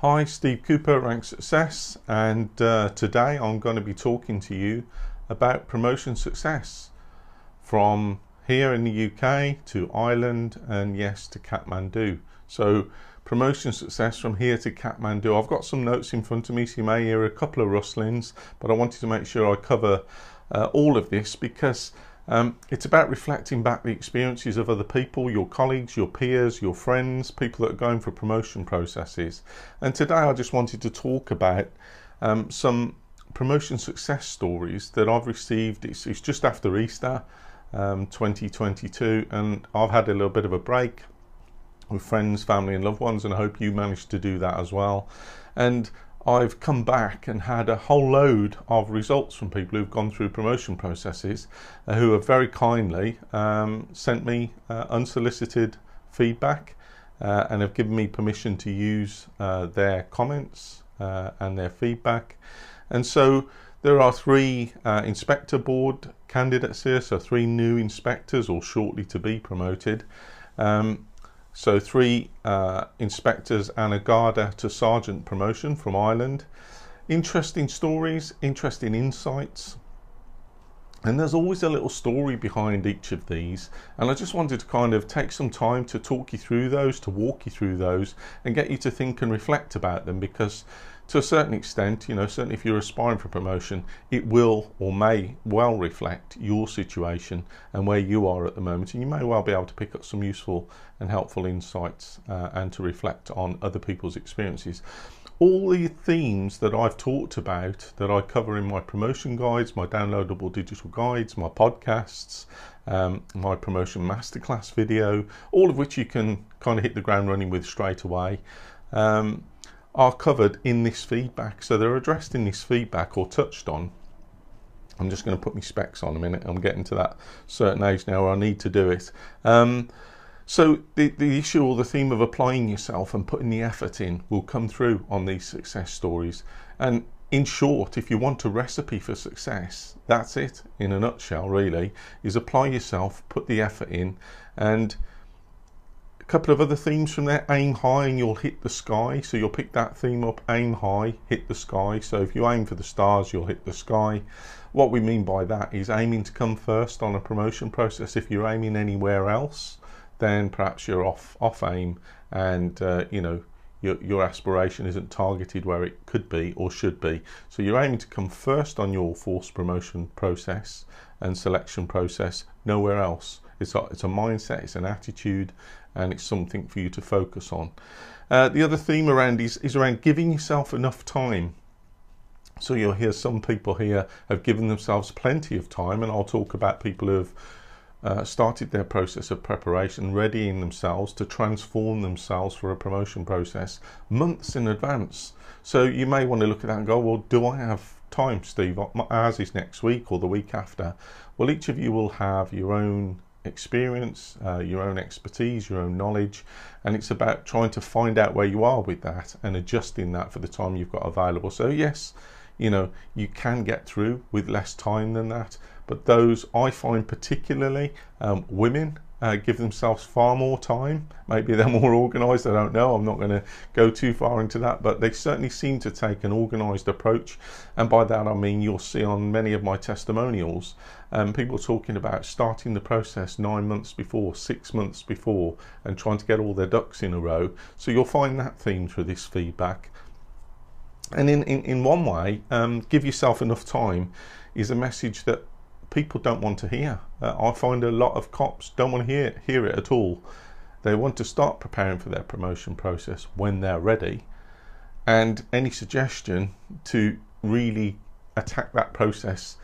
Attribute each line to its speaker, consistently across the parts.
Speaker 1: Hi, Steve Cooper, Rank Success, and uh, today I'm going to be talking to you about promotion success from here in the UK to Ireland and yes to Kathmandu. So, promotion success from here to Kathmandu. I've got some notes in front of me, so you may hear a couple of rustlings, but I wanted to make sure I cover uh, all of this because um, it's about reflecting back the experiences of other people, your colleagues, your peers, your friends, people that are going for promotion processes. And today I just wanted to talk about um, some promotion success stories that I've received. It's, it's just after Easter um, 2022, and I've had a little bit of a break with friends, family, and loved ones, and I hope you managed to do that as well. And I've come back and had a whole load of results from people who've gone through promotion processes uh, who have very kindly um, sent me uh, unsolicited feedback uh, and have given me permission to use uh, their comments uh, and their feedback. And so there are three uh, inspector board candidates here, so three new inspectors or shortly to be promoted. Um, so three uh, inspectors and a Garda to sergeant promotion from Ireland. Interesting stories, interesting insights. And there's always a little story behind each of these. And I just wanted to kind of take some time to talk you through those, to walk you through those, and get you to think and reflect about them because to a certain extent, you know, certainly if you're aspiring for promotion, it will or may well reflect your situation and where you are at the moment. And you may well be able to pick up some useful and helpful insights uh, and to reflect on other people's experiences. All the themes that I've talked about that I cover in my promotion guides, my downloadable digital guides, my podcasts, um, my promotion masterclass video, all of which you can kind of hit the ground running with straight away. Um, are covered in this feedback. So they're addressed in this feedback or touched on. I'm just going to put my specs on a minute. I'm getting to that certain age now where I need to do it. Um, so the, the issue or the theme of applying yourself and putting the effort in will come through on these success stories. And in short, if you want a recipe for success, that's it in a nutshell, really, is apply yourself, put the effort in, and couple of other themes from there. Aim high and you'll hit the sky. So you'll pick that theme up. Aim high hit the sky. So if you aim for the stars you'll hit the sky. What we mean by that is aiming to come first on a promotion process. If you're aiming anywhere else then perhaps you're off off aim and uh, you know your, your aspiration isn't targeted where it could be or should be. So you're aiming to come first on your force promotion process and selection process, nowhere else. It's a, it's a mindset, it's an attitude, and it's something for you to focus on. Uh, the other theme around is, is around giving yourself enough time. So you'll hear some people here have given themselves plenty of time, and I'll talk about people who have uh, started their process of preparation, readying themselves to transform themselves for a promotion process months in advance. So you may want to look at that and go, well, do I have time, Steve? Ours is next week or the week after. Well, each of you will have your own experience, uh, your own expertise, your own knowledge, and it's about trying to find out where you are with that and adjusting that for the time you've got available. So, yes, you know, you can get through with less time than that, but those I find particularly um, women uh, give themselves far more time. Maybe they're more organised, I don't know. I'm not going to go too far into that, but they certainly seem to take an organised approach. And by that I mean you'll see on many of my testimonials um, people talking about starting the process nine months before, six months before, and trying to get all their ducks in a row. So you'll find that theme through this feedback. And in, in, in one way, um, give yourself enough time is a message that people don't want to hear. Uh, I find a lot of cops don't want to hear hear it at all. They want to start preparing for their promotion process when they're ready, and any suggestion to really attack that process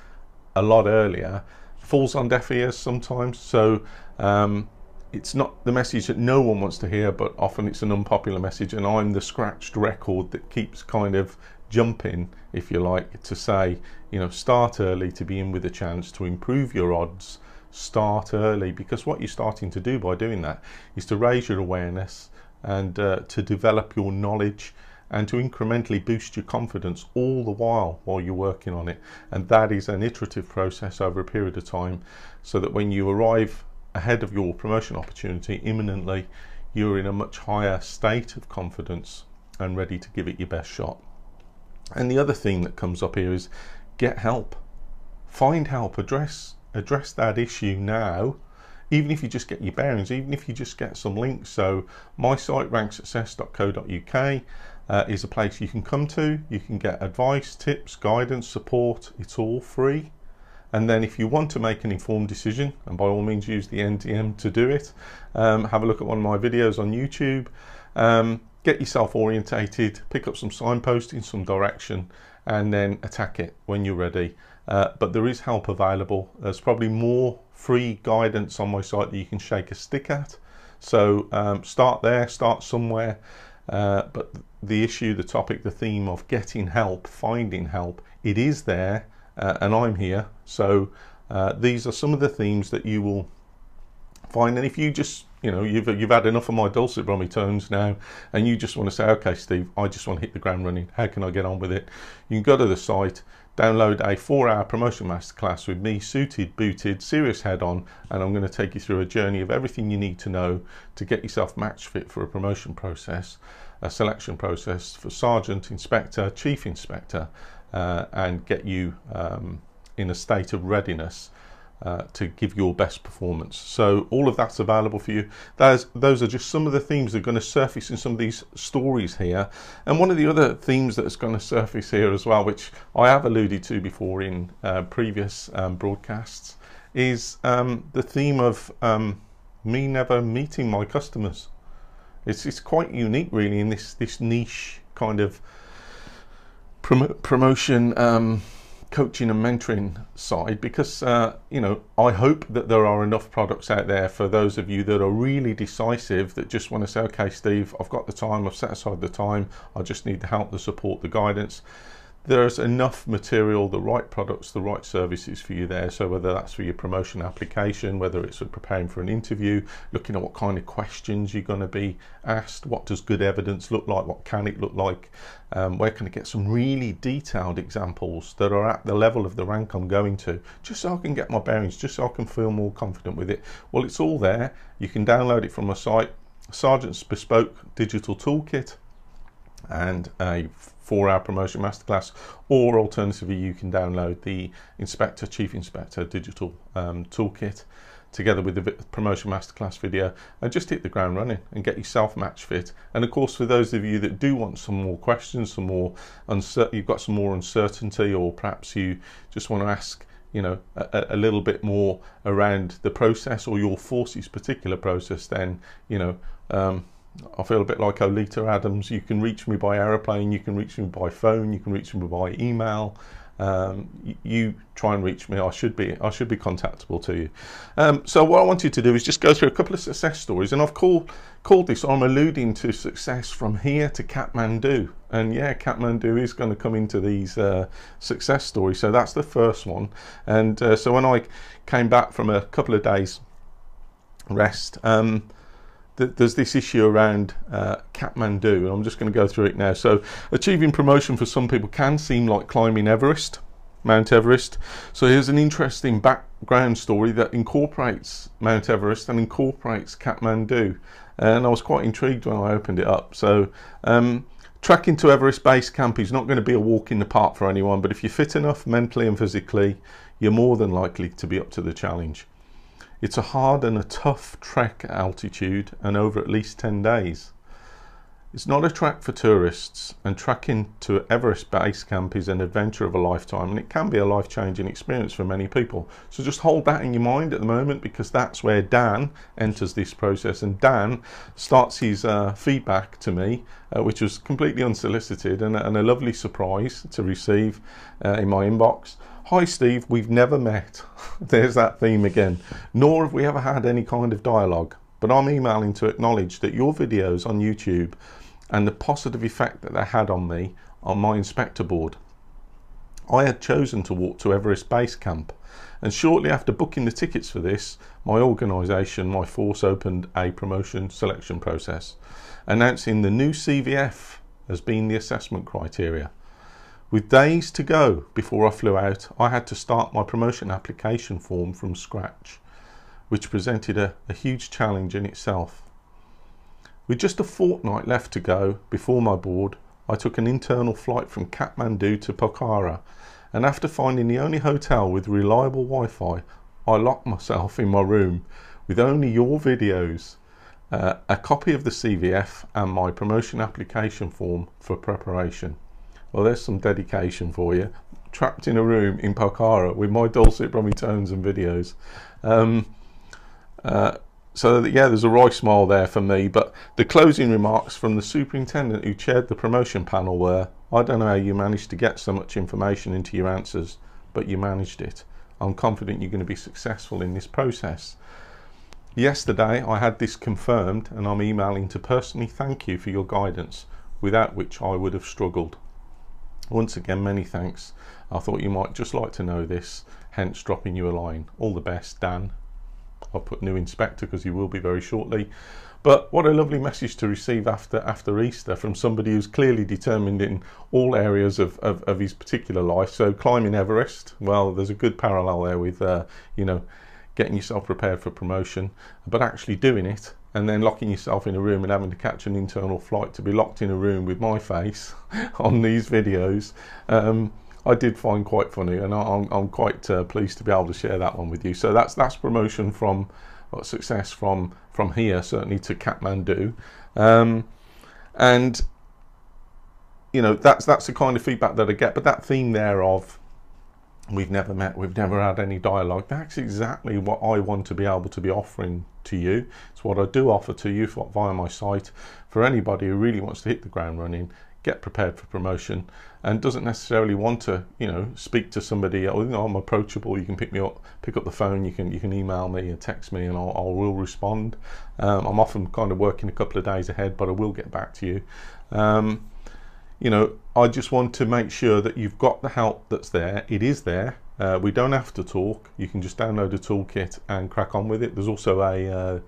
Speaker 1: a lot earlier falls on deaf ears sometimes. So um, it's not the message that no one wants to hear, but often it's an unpopular message, and I'm the scratched record that keeps kind of jumping, if you like, to say, you know, start early to be in with a chance to improve your odds. Start early because what you're starting to do by doing that is to raise your awareness and uh, to develop your knowledge and to incrementally boost your confidence all the while while you're working on it. And that is an iterative process over a period of time so that when you arrive ahead of your promotion opportunity imminently, you're in a much higher state of confidence and ready to give it your best shot. And the other theme that comes up here is get help. Find help, address address that issue now even if you just get your bearings, even if you just get some links. So my site ranksuccess.co.uk uh, is a place you can come to. You can get advice, tips, guidance, support. It's all free. And then if you want to make an informed decision, and by all means use the NDM to do it, um, have a look at one of my videos on YouTube. Um, get yourself orientated, pick up some signposting, some direction, and then attack it when you're ready. Uh, but there is help available. There's probably more free guidance on my site that you can shake a stick at. So um, start there, start somewhere. Uh, but the issue, the topic, the theme of getting help, finding help, it is there uh, and I'm here. So uh, these are some of the themes that you will find. And if you just, you know, you've, you've had enough of my dulcet brummy tones now, and you just want to say, okay, Steve, I just want to hit the ground running. How can I get on with it? You can go to the site, download a four hour promotion masterclass with me, suited, booted, serious head on, and I'm going to take you through a journey of everything you need to know to get yourself match fit for a promotion process, a selection process for sergeant, inspector, chief inspector, uh, and get you um, in a state of readiness uh, to give your best performance. So all of that's available for you. Those, those are just some of the themes that are going to surface in some of these stories here. And one of the other themes that's going to surface here as well, which I have alluded to before in uh, previous um, broadcasts, is um, the theme of um, me never meeting my customers. It's, it's quite unique really in this, this niche kind of prom- promotion, um, coaching, and mentoring side because uh, you know I hope that there are enough products out there for those of you that are really decisive that just want to say, okay, Steve, I've got the time, I've set aside the time, I just need the help, the support, the guidance there's enough material, the right products, the right services for you there. So whether that's for your promotion application, whether it's for preparing for an interview, looking at what kind of questions you're going to be asked, what does good evidence look like, what can it look like, um, where can I get some really detailed examples that are at the level of the rank I'm going to, just so I can get my bearings, just so I can feel more confident with it. Well, it's all there. You can download it from my site, Sergeant's Bespoke Digital Toolkit and a four hour promotion masterclass, or alternatively, you can download the Inspector Chief Inspector digital um, toolkit together with the promotion masterclass video and just hit the ground running and get yourself match fit. And of course, for those of you that do want some more questions, some more you've got some more uncertainty, or perhaps you just want to ask you know a, a, little bit more around the process or your forces particular process then you know um, I feel a bit like Olita Adams. You can reach me by aeroplane, you can reach me by phone, you can reach me by email. Um, you, try and reach me. I should be I should be contactable to you. Um, so what I want you to do is just go through a couple of success stories, and I've called called this. I'm alluding to success from here to Kathmandu, and yeah, Kathmandu is going to come into these uh, success stories. So that's the first one. And uh, so when I came back from a couple of days rest. Um, there's this issue around uh, Kathmandu, and I'm just going to go through it now. So, achieving promotion for some people can seem like climbing Everest, Mount Everest. So, here's an interesting background story that incorporates Mount Everest and incorporates Kathmandu. And I was quite intrigued when I opened it up. So, um, tracking to Everest Base Camp is not going to be a walk in the park for anyone, but if you're fit enough mentally and physically, you're more than likely to be up to the challenge. It's a hard and a tough trek altitude and over at least 10 days. It's not a track for tourists, and trekking to Everest Base Camp is an adventure of a lifetime, and it can be a life changing experience for many people. So just hold that in your mind at the moment because that's where Dan enters this process. And Dan starts his uh, feedback to me, uh, which was completely unsolicited and, and, a lovely surprise to receive uh, in my inbox. Hi, Steve, we've never met. There's that theme again. Nor have we ever had any kind of dialogue. But I'm emailing to acknowledge that your videos on YouTube and the positive effect that they had on me on my inspector board. I had chosen to walk to Everest Base Camp, and shortly after booking the tickets for this, my organisation, my force, opened a promotion selection process, announcing the new CVF as being the assessment criteria. With days to go before I flew out, I had to start my promotion application form from scratch, which presented a, a huge challenge in itself. With just a fortnight left to go before my board, I took an internal flight from Kathmandu to Pokhara, and after finding the only hotel with reliable Wi Fi, I locked myself in my room with only your videos, uh, a copy of the CVF, and my promotion application form for preparation. Well, there's some dedication for you. Trapped in a room in Pokhara with my dulcet brummy tones and videos. Um, uh, so yeah, there's a wry smile there for me. But the closing remarks from the superintendent who chaired the promotion panel were, "I don't know how you managed to get so much information into your answers, but you managed it. I'm confident you're going to be successful in this process." Yesterday, I had this confirmed, and I'm emailing to personally thank you for your guidance, without which I would have struggled. Once again, many thanks. I thought you might just like to know this, hence dropping you a line. All the best, Dan. I'll put new inspector because you will be very shortly. But what a lovely message to receive after after Easter from somebody who's clearly determined in all areas of, of, of his particular life. So climbing Everest, well, there's a good parallel there with, uh, you know, getting yourself prepared for promotion, but actually doing it and then locking yourself in a room and having to catch an internal flight to be locked in a room with my face on these videos. Um, I did find quite funny, and I'm, I'm quite uh, pleased to be able to share that one with you. So that's that's promotion from success from from here certainly to Kathmandu, um, and you know that's that's the kind of feedback that I get. But that theme there of we've never met, we've never had any dialogue. That's exactly what I want to be able to be offering to you. It's what I do offer to you for, via my site for anybody who really wants to hit the ground running, get prepared for promotion, and doesn't necessarily want to, you know, speak to somebody. Oh, you know, I'm approachable. You can pick me up, pick up the phone. You can you can email me and text me, and I'll, I will respond. Um, I'm often kind of working a couple of days ahead, but I will get back to you. Um, you know, I just want to make sure that you've got the help that's there. It is there. Uh, we don't have to talk. You can just download a toolkit and crack on with it. There's also a uh,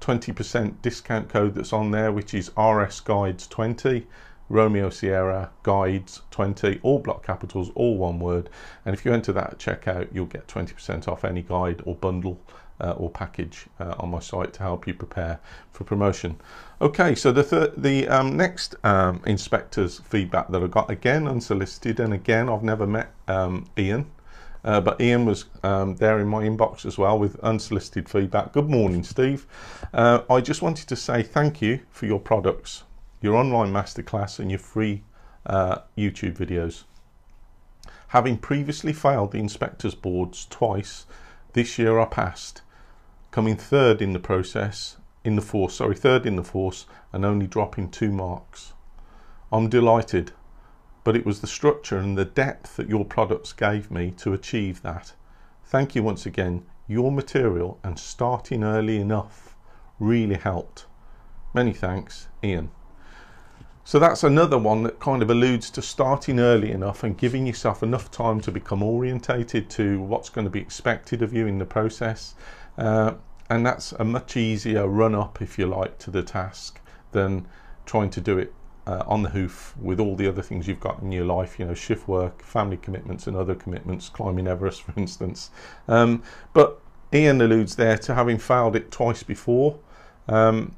Speaker 1: 20% discount code that's on there, which is RS Guides 20, Romeo Sierra Guides 20, all block capitals, all one word. And if you enter that at checkout, you'll get 20% off any guide or bundle uh, or package uh, on my site to help you prepare for promotion. Okay, so the th the um, next um, inspector's feedback that I got again unsolicited, and again I've never met um, Ian. Uh, but Ian was um, there in my inbox as well with unsolicited feedback. Good morning, Steve. Uh, I just wanted to say thank you for your products, your online masterclass, and your free uh, YouTube videos. Having previously failed the inspectors boards twice, this year I passed, coming third in the process, in the force, sorry, third in the force, and only dropping two marks. I'm delighted, but it was the structure and the depth that your products gave me to achieve that. Thank you once again. Your material and starting early enough really helped. Many thanks, Ian. So that's another one that kind of alludes to starting early enough and giving yourself enough time to become orientated to what's going to be expected of you in the process. Uh, and that's a much easier run up, if you like, to the task than trying to do it uh, on the hoof with all the other things you've got in your life, you know, shift work, family commitments, and other commitments, climbing Everest, for instance. Um, but Ian alludes there to having failed it twice before. Um,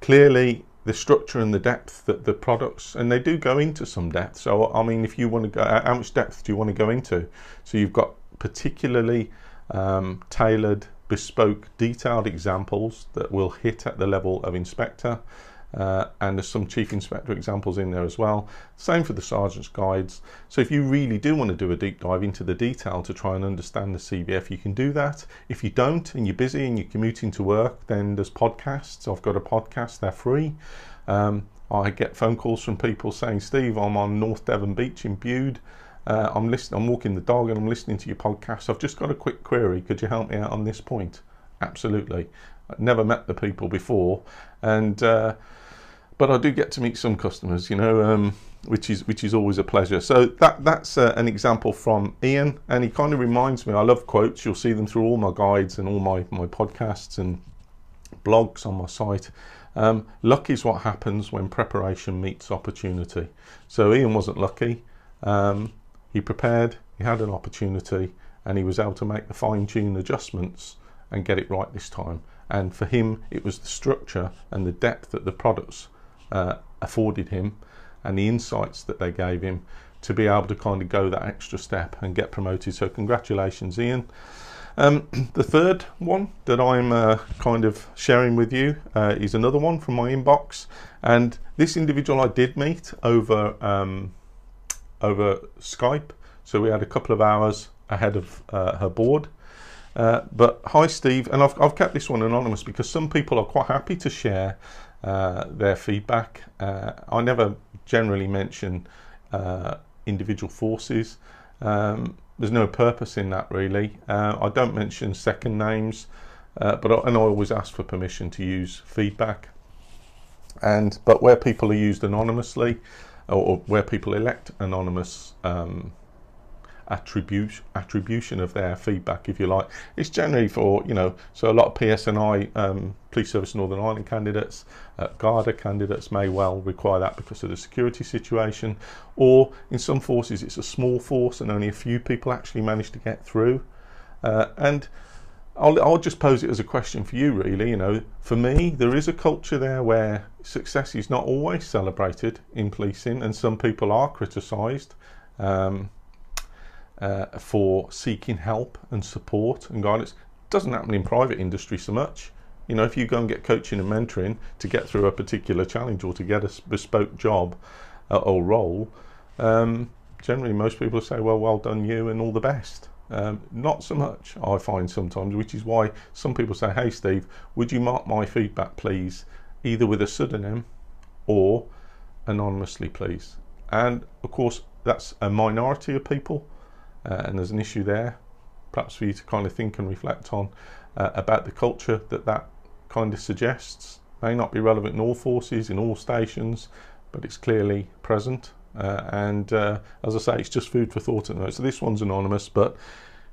Speaker 1: clearly, the structure and the depth that the products and they do go into some depth so i mean if you want to go how much depth do you want to go into so you've got particularly um, tailored bespoke detailed examples that will hit at the level of inspector uh, and there's some chief inspector examples in there as well. Same for the sergeant's guides. So if you really do want to do a deep dive into the detail to try and understand the CBF, you can do that. If you don't and you're busy and you're commuting to work, then there's podcasts. I've got a podcast, they're free. Um, I get phone calls from people saying, Steve, I'm on North Devon Beach in Bude. Uh, I'm listening. I'm walking the dog and I'm listening to your podcast. I've just got a quick query. Could you help me out on this point? Absolutely. I've never met the people before, and uh, but I do get to meet some customers, you know, um, which is which is always a pleasure. So that that's uh, an example from Ian, and he kind of reminds me. I love quotes. You'll see them through all my guides and all my my podcasts and blogs on my site. Um, luck is what happens when preparation meets opportunity. So Ian wasn't lucky. Um, he prepared. He had an opportunity, and he was able to make the fine-tune adjustments and get it right this time. And for him, it was the structure and the depth that the products uh, afforded him and the insights that they gave him to be able to kind of go that extra step and get promoted. So, congratulations, Ian. Um, the third one that I'm uh, kind of sharing with you uh, is another one from my inbox, and this individual I did meet over um, over Skype. So we had a couple of hours ahead of uh, her board. Uh, but hi, Steve, and I've, I've kept this one anonymous because some people are quite happy to share uh, their feedback. Uh, I never generally mention individual forces. Um, there's no purpose in that really. Uh, I don't mention second names, uh, but I, and I always ask for permission to use feedback. And but where people are used anonymously, or, or where people elect anonymous um, attribution attribution of their feedback, if you like. It's generally for you know, so a lot of PSNI, um, Police Service Northern Ireland candidates, uh, Garda candidates may well require that because of the security situation, or in some forces it's a small force and only a few people actually manage to get through, uh, and. I'll, I'll just pose it as a question for you, really. You know, for me, there is a culture there where success is not always celebrated in policing, and some people are criticised. Um, uh, for seeking help and support and guidance. Doesn't happen in private industry so much. You know, if you go and get coaching and mentoring to get through a particular challenge or to get a bespoke job uh, or role, um, generally most people say, "Well, well done you," and all the best. Um, not so much, I find sometimes, which is why some people say, "Hey, Steve, would you mark my feedback, please, either with a pseudonym or anonymously, please?" And of course, that's a minority of people uh, and there's an issue there, perhaps for you to kind of think and reflect on uh, about the culture that that kind of suggests. May not be relevant in all forces, in all stations, but it's clearly present. Uh, and uh, as I say, it's just food for thought at the moment. So this one's anonymous, but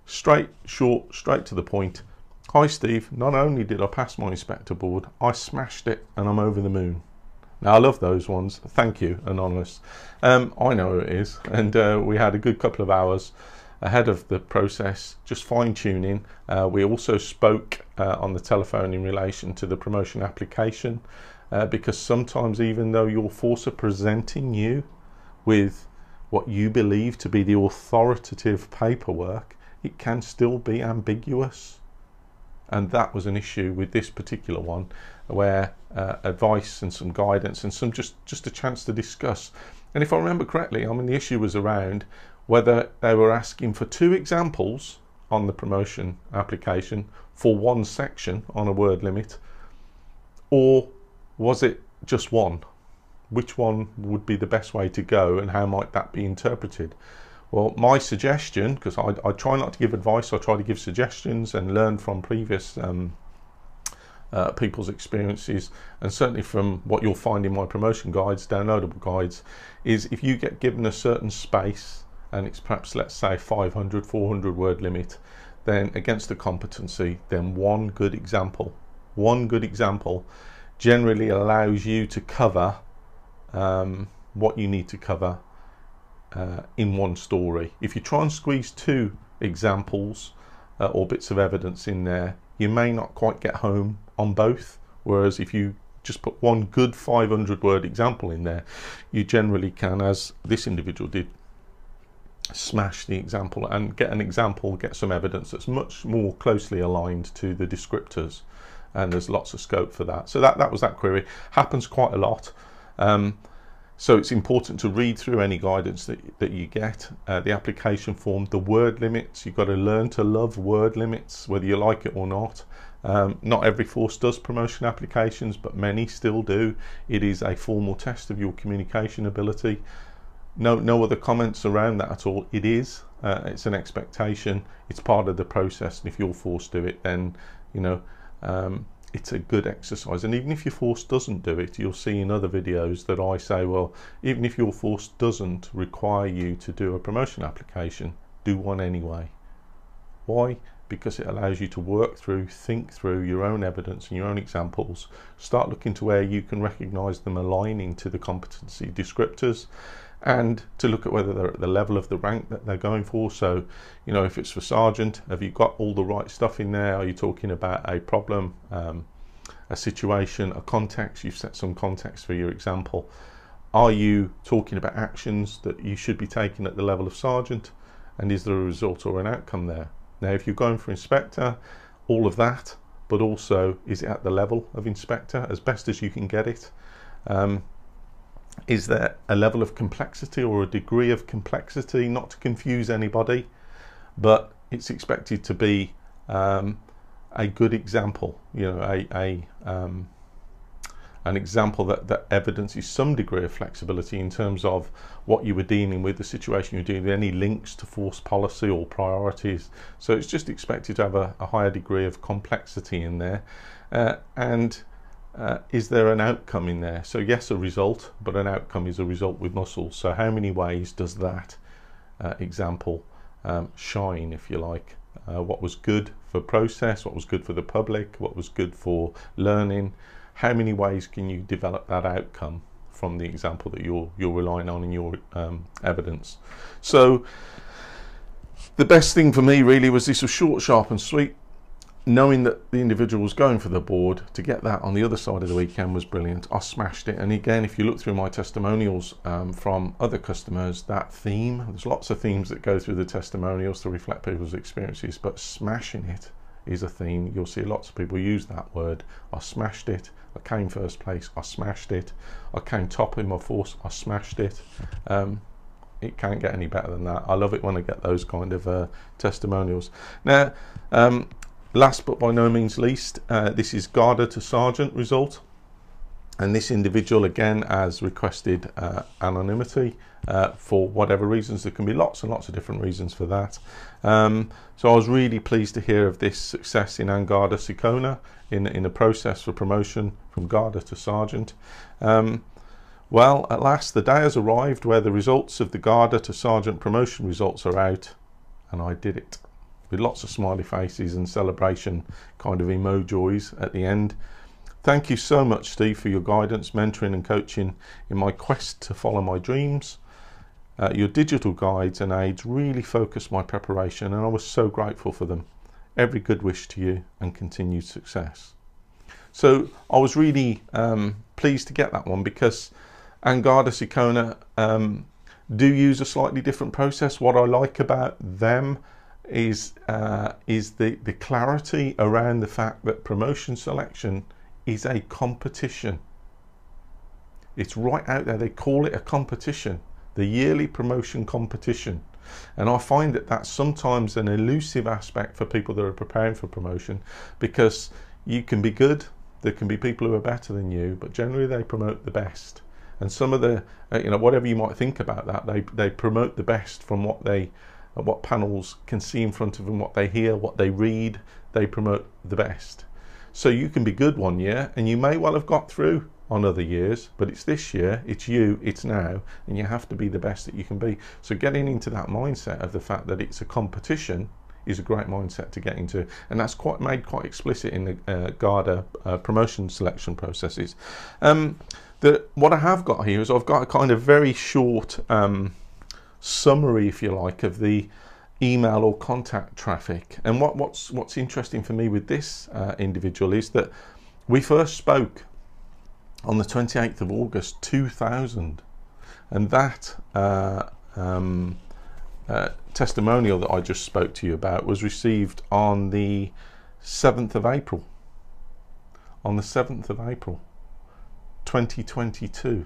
Speaker 1: straight, short, straight to the point. Hi Steve, not only did I pass my inspector board, I smashed it and I'm over the moon. Now, I love those ones. Thank you, Anonymous. Um, I know who it is, and uh, we had a good couple of hours ahead of the process, just fine tuning. Uh, we also spoke uh, on the telephone in relation to the promotion application uh, because sometimes, even though your force are presenting you with what you believe to be the authoritative paperwork, it can still be ambiguous. And that was an issue with this particular one where uh, advice and some guidance and some just, just a chance to discuss. And if I remember correctly, I mean, the issue was around whether they were asking for two examples on the promotion application for one section on a word limit, or was it just one? Which one would be the best way to go, and how might that be interpreted? Well, my suggestion, because I, I, try not to give advice, I try to give suggestions and learn from previous um, uh, people's experiences, and certainly from what you'll find in my promotion guides, downloadable guides, is if you get given a certain space and it's perhaps let's say 500 400 word limit then against the competency then one good example. One good example generally allows you to cover um, what you need to cover uh, in one story. If you try and squeeze two examples uh, or bits of evidence in there you may not quite get home on both whereas if you just put one good 500 word example in there you generally can as this individual did smash the example and get an example, get some evidence that's much more closely aligned to the descriptors. And there's lots of scope for that. So that, that was that query. Happens quite a lot. Um, so it's important to read through any guidance that, that you get, uh, the application form, the word limits. You've got to learn to love word limits, whether you like it or not. Um, not every force does promotion applications, but many still do. It is a formal test of your communication ability no no other comments around that at all. It is uh, it's an expectation. It's part of the process and if you're forced to do it then you know um, it's a good exercise. And even if your force doesn't do it you'll see in other videos that I say well even if your force doesn't require you to do a promotion application do one anyway. Why? Because it allows you to work through think through your own evidence and your own examples. Start looking to where you can recognize them aligning to the competency descriptors and to look at whether they're at the level of the rank that they're going for. So, you know, if it's for sergeant, have you got all the right stuff in there? Are you talking about a problem? Um, a situation, a context, you've set some context for your example. Are you talking about actions that you should be taking at the level of sergeant? And is there a result or an outcome there? Now, if you're going for inspector, all of that, but also is it at the level of inspector as best as you can get it? Um, is there a level of complexity or a degree of complexity, not to confuse anybody, but it's expected to be um, a good example, you know, a, a um, an example that, that evidences some degree of flexibility in terms of what you were dealing with, the situation you're dealing with, any links to force policy or priorities. So it's just expected to have a, a higher degree of complexity in there. Uh, and uh, is there an outcome in there? So yes, a result, but an outcome is a result with muscles. So how many ways does that uh, example um, shine, if you like? Uh, what was good for process, what was good for the public, what was good for learning. How many ways can you develop that outcome from the example that you're you're relying on in your um, evidence? So the best thing for me really was this was short, sharp, and sweet. Knowing that the individual was going for the board to get that on the other side of the weekend was brilliant. I smashed it. And again, if you look through my testimonials um, from other customers, that theme, there's lots of themes that go through the testimonials to reflect people's experiences, but smashing it is a theme. You'll see lots of people use that word. I smashed it. I came first place. I smashed it. I came top in my force. I smashed it. Um, it can't get any better than that. I love it when I get those kind of uh, testimonials. Now, um, last but by no means least, uh, this is Garda to Sergeant result. And this individual again has requested uh, anonymity uh, for whatever reasons. There can be lots and lots of different reasons for that. Um, so I was really pleased to hear of this success in Angarda Sicona in, in a process for promotion from Garda to Sergeant. Um, well, at last the day has arrived where the results of the Garda to Sergeant promotion results are out, and I did it with lots of smiley faces and celebration kind of emojis at the end. Thank you so much, Steve, for your guidance, mentoring, and coaching in my quest to follow my dreams. Uh, your digital guides and aids really focused my preparation, and I was so grateful for them. Every good wish to you and continued success. So I was really um, pleased to get that one because Angarda Sicona um, do use a slightly different process. What I like about them is uh, is the, the clarity around the fact that promotion selection is a competition. It's right out there. They call it a competition, the yearly promotion competition. And I find that that's sometimes an elusive aspect for people that are preparing for promotion because you can be good, there can be people who are better than you, but generally they promote the best. And some of the, uh, you know, whatever you might think about that, they, they promote the best from what they, uh, what panels can see in front of them, what they hear, what they read, they promote the best. So you can be good one year and you may well have got through on other years, but it's this year, it's you, it's now, and you have to be the best that you can be. So getting into that mindset of the fact that it's a competition is a great mindset to get into, and that's quite made quite explicit in the uh, Garda uh, promotion selection processes. Um, the, what I have got here is I've got a kind of very short um, summary, if you like, of the email or contact traffic. And what, what's what's interesting for me with this uh, individual is that we first spoke on the 28th of August 2000, and that uh, um, uh, testimonial that I just spoke to you about was received on the 7th of April. On the 7th of April 2022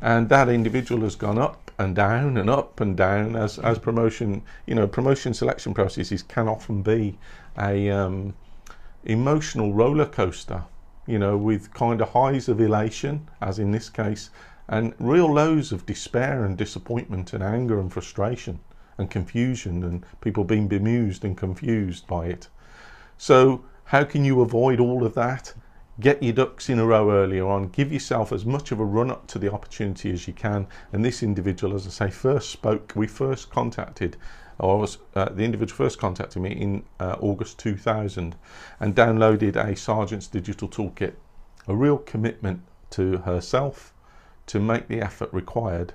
Speaker 1: and that individual has gone up and down and up and down as as promotion you know promotion selection processes can often be a um, emotional roller coaster you know with kind of highs of elation as in this case and real lows of despair and disappointment and anger and frustration and confusion and people being bemused and confused by it. So how can you avoid all of that get your ducks in a row earlier on, give yourself as much of a run up to the opportunity as you can. And this individual, as I say, first spoke, we first contacted, or was, uh, the individual first contacted me in uh, August 2000 and downloaded a Sergeant's Digital Toolkit, a real commitment to herself to make the effort required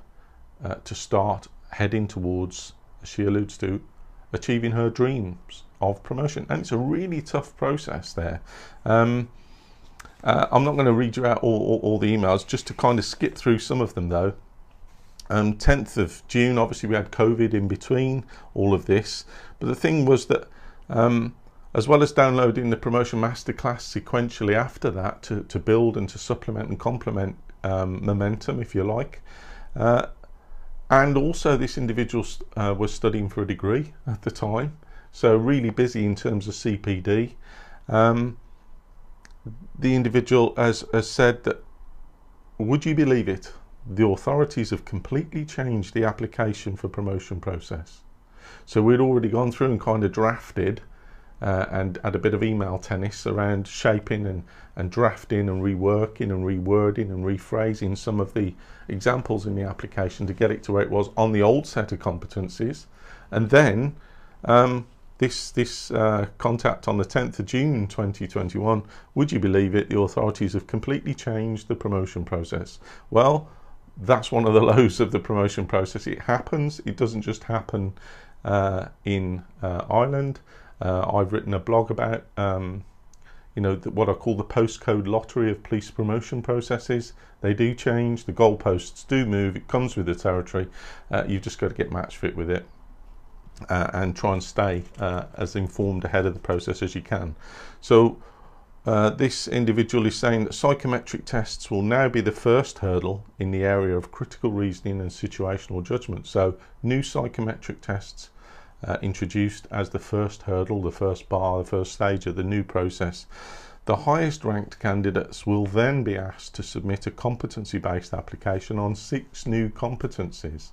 Speaker 1: uh, to start heading towards, as she alludes to, achieving her dreams of promotion. And it's a really tough process there. Um, Uh, I'm not going to read you out all, all, all, the emails, just to kind of skip through some of them though. Um, 10th of June, obviously we had COVID in between all of this, but the thing was that um, as well as downloading the promotion masterclass sequentially after that to, to build and to supplement and complement um, momentum, if you like. Uh, and also, this individual uh, was studying for a degree at the time, so really busy in terms of CPD. Um, the individual has, has said that, would you believe it? The authorities have completely changed the application for promotion process. So we'd already gone through and kind of drafted uh, and had a bit of email tennis around shaping and, and drafting and reworking and rewording and rephrasing some of the examples in the application to get it to where it was on the old set of competencies. And then um, this this uh, contact on the 10th of June 2021, would you believe it, the authorities have completely changed the promotion process. Well, that's one of the lows of the promotion process. It happens, it doesn't just happen uh, in uh, Ireland. Uh, I've written a blog about, um, you know, what I call the postcode lottery of police promotion processes. They do change, the goalposts do move, it comes with the territory. Uh, you've just got to get match fit with it. Uh, and try and stay uh, as informed ahead of the process as you can. So, uh, this individual is saying that psychometric tests will now be the first hurdle in the area of critical reasoning and situational judgment. So, new psychometric tests uh, introduced as the first hurdle, the first bar, the first stage of the new process. The highest ranked candidates will then be asked to submit a competency based application on six new competencies.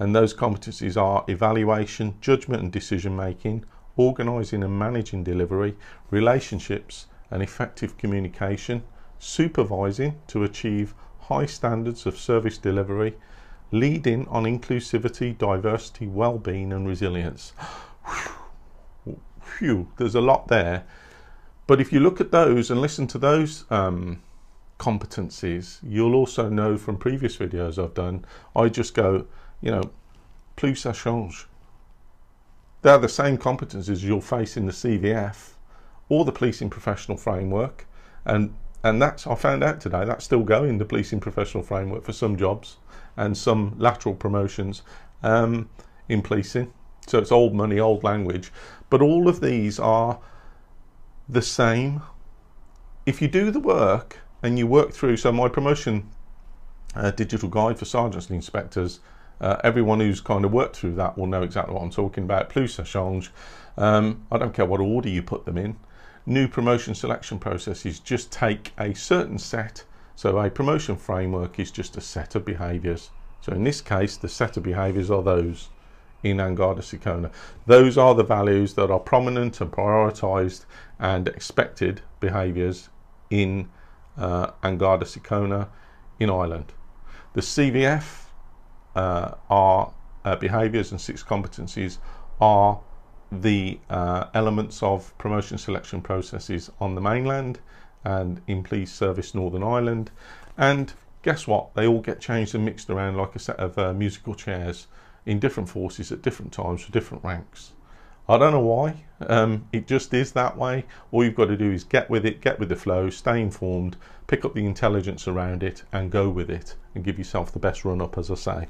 Speaker 1: And those competencies are evaluation, judgment and decision making, organising and managing delivery, relationships and effective communication, supervising to achieve high standards of service delivery, leading on inclusivity, diversity, well-being and resilience. Phew, there's a lot there. But if you look at those and listen to those um, competencies, you'll also know from previous videos I've done, I just go, you know, plus ça change. They're the same competencies you'll face in the CVF or the policing professional framework. And and that's I found out today that's still going the policing professional framework for some jobs and some lateral promotions um, in policing. So it's old money, old language, but all of these are the same. If you do the work and you work through, so my promotion uh, digital guide for sergeants and inspectors. Uh, everyone who's kind of worked through that will know exactly what I'm talking about. Plus, change. Um, I don't care what order you put them in new promotion selection processes just take a certain set. So a promotion framework is just a set of behaviours. So in this case, the set of behaviours are those in Angada Síochána. Those are the values that are prominent and prioritised and expected behaviours in uh, Angada Síochána in Ireland. The CVF uh, are uh, behaviours and six competencies are the uh, elements of promotion selection processes on the mainland and in Police Service Northern Ireland. And guess what? They all get changed and mixed around like a set of uh, musical chairs in different forces at different times for different ranks. I don't know why. Um, it just is that way. All you've got to do is get with it, get with the flow, stay informed, pick up the intelligence around it, and go with it, and give yourself the best run up, as I say.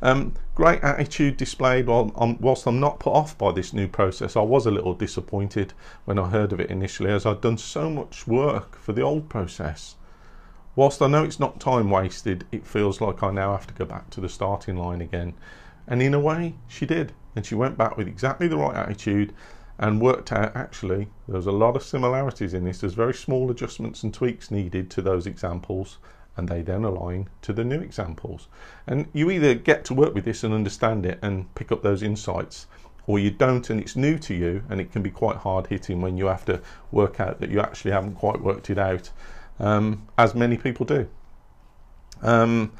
Speaker 1: Um, great attitude displayed. While I'm, whilst I'm not put off by this new process, I was a little disappointed when I heard of it initially, as I'd done so much work for the old process. Whilst I know it's not time wasted, it feels like I now have to go back to the starting line again. And in a way, she did. And she went back with exactly the right attitude and worked out actually there was a lot of similarities in this. There's very small adjustments and tweaks needed to those examples, and they then align to the new examples. And you either get to work with this and understand it and pick up those insights, or you don't and it's new to you and it can be quite hard hitting when you have to work out that you actually haven't quite worked it out, um, as many people do. Um,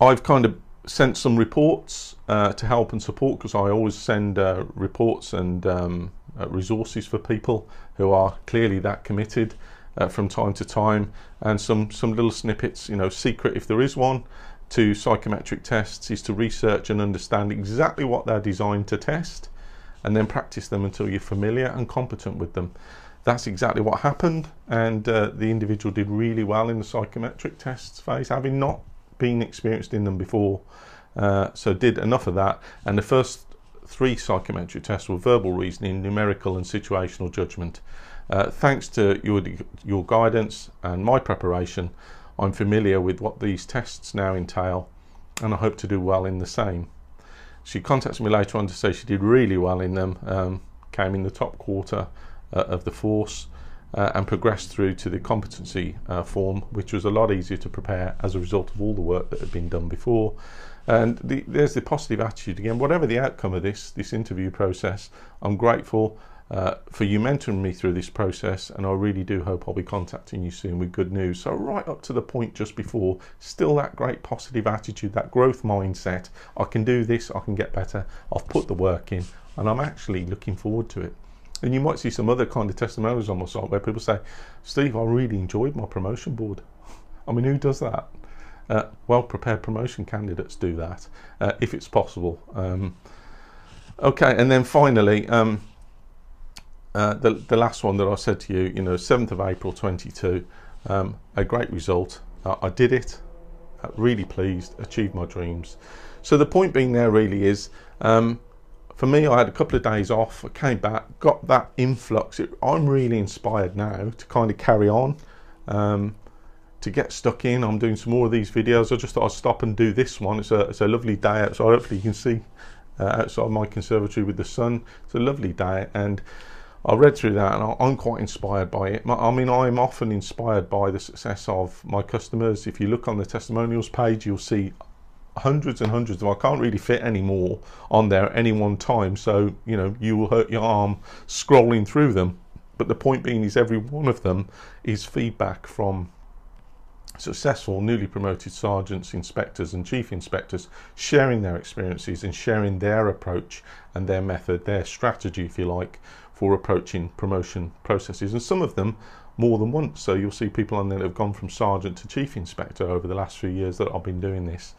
Speaker 1: I've kind of sent some reports uh, to help and support because I always send uh, reports and um, uh, resources for people who are clearly that committed uh, from time to time. And some some little snippets you know secret if there is one to psychometric tests is to research and understand exactly what they're designed to test and then practice them until you're familiar and competent with them. That's exactly what happened, and uh, the individual did really well in the psychometric tests phase, having not been experienced in them before. Uh, so did enough of that, and the first three psychometric tests were verbal reasoning, numerical, and situational judgment. Uh, thanks to your your guidance and my preparation, I'm familiar with what these tests now entail, and I hope to do well in the same. She contacted me later on to say she did really well in them, um, came in the top quarter uh, of the force uh, and progressed through to the competency uh, form, which was a lot easier to prepare as a result of all the work that had been done before. And the, there's the positive attitude again. Whatever the outcome of this this interview process, I'm grateful uh, for you mentoring me through this process, and I really do hope I'll be contacting you soon with good news. So, right up to the point just before, still that great positive attitude, that growth mindset. I can do this, I can get better, I've put the work in, and I'm actually looking forward to it. And you might see some other kind of testimonials on my site where people say, Steve, I really enjoyed my promotion board. I mean, who does that? Uh, well prepared promotion candidates do that uh, if it's possible. Um, okay, and then finally, um, uh, the, the last one that I said to you, you know, 7th of April 22, um, a great result. I did it, uh, really pleased, achieved my dreams. So the point being there really is um, for me, I had a couple of days off. I came back, got that influx. It, I'm really inspired now to kind of carry on, um, to get stuck in. I'm doing some more of these videos. I just thought I'd stop and do this one. It's a, it's a lovely day outside. Hopefully, you can see uh, outside my conservatory with the sun. It's a lovely day, and I read through that, and I'm quite inspired by it. I mean, I'm often inspired by the success of my customers. If you look on the testimonials page, you'll see hundreds and hundreds of I can't really fit any more on there at any one time. So you know you will hurt your arm scrolling through them. But the point being is every one of them is feedback from successful newly promoted sergeants inspectors and chief inspectors sharing their experiences and sharing their approach and their method their strategy if you like for approaching promotion processes. And some of them more than once. So you'll see people on there that have gone from sergeant to chief inspector over the last few years that I've been doing this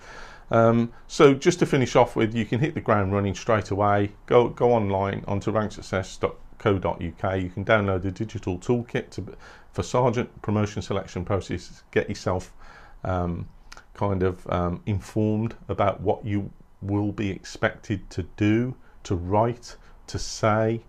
Speaker 1: um, so just to finish off with, you can hit the ground running straight away. Go go online onto ranksuccess.co.uk. You can download the digital toolkit to, for sergeant promotion selection process. Get yourself um, kind of um, informed about what you will be expected to do, to write, to say.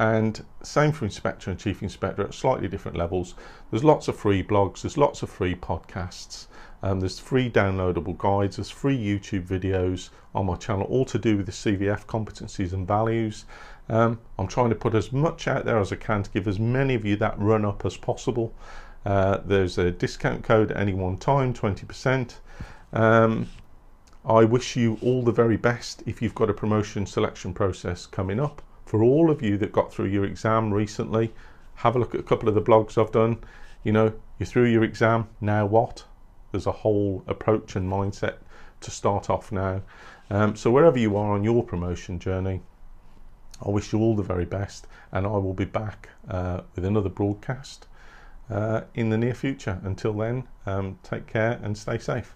Speaker 1: And same for inspector and chief inspector at slightly different levels. There's lots of free blogs, there's lots of free podcasts. Um, there's free downloadable guides, there's free YouTube videos on my channel, all to do with the CVF competencies and values. Um, I'm trying to put as much out there as I can to give as many of you that run up as possible. Uh, there's a discount code at any one time, 20%. Um, I wish you all the very best if you've got a promotion selection process coming up. For all of you that got through your exam recently, have a look at a couple of the blogs I've done. You know, you're through your exam, now what? There's a whole approach and mindset to start off now. Um, so wherever you are on your promotion journey, I wish you all the very best, and I will be back uh, with another broadcast uh, in the near future. Until then, um, take care and stay safe.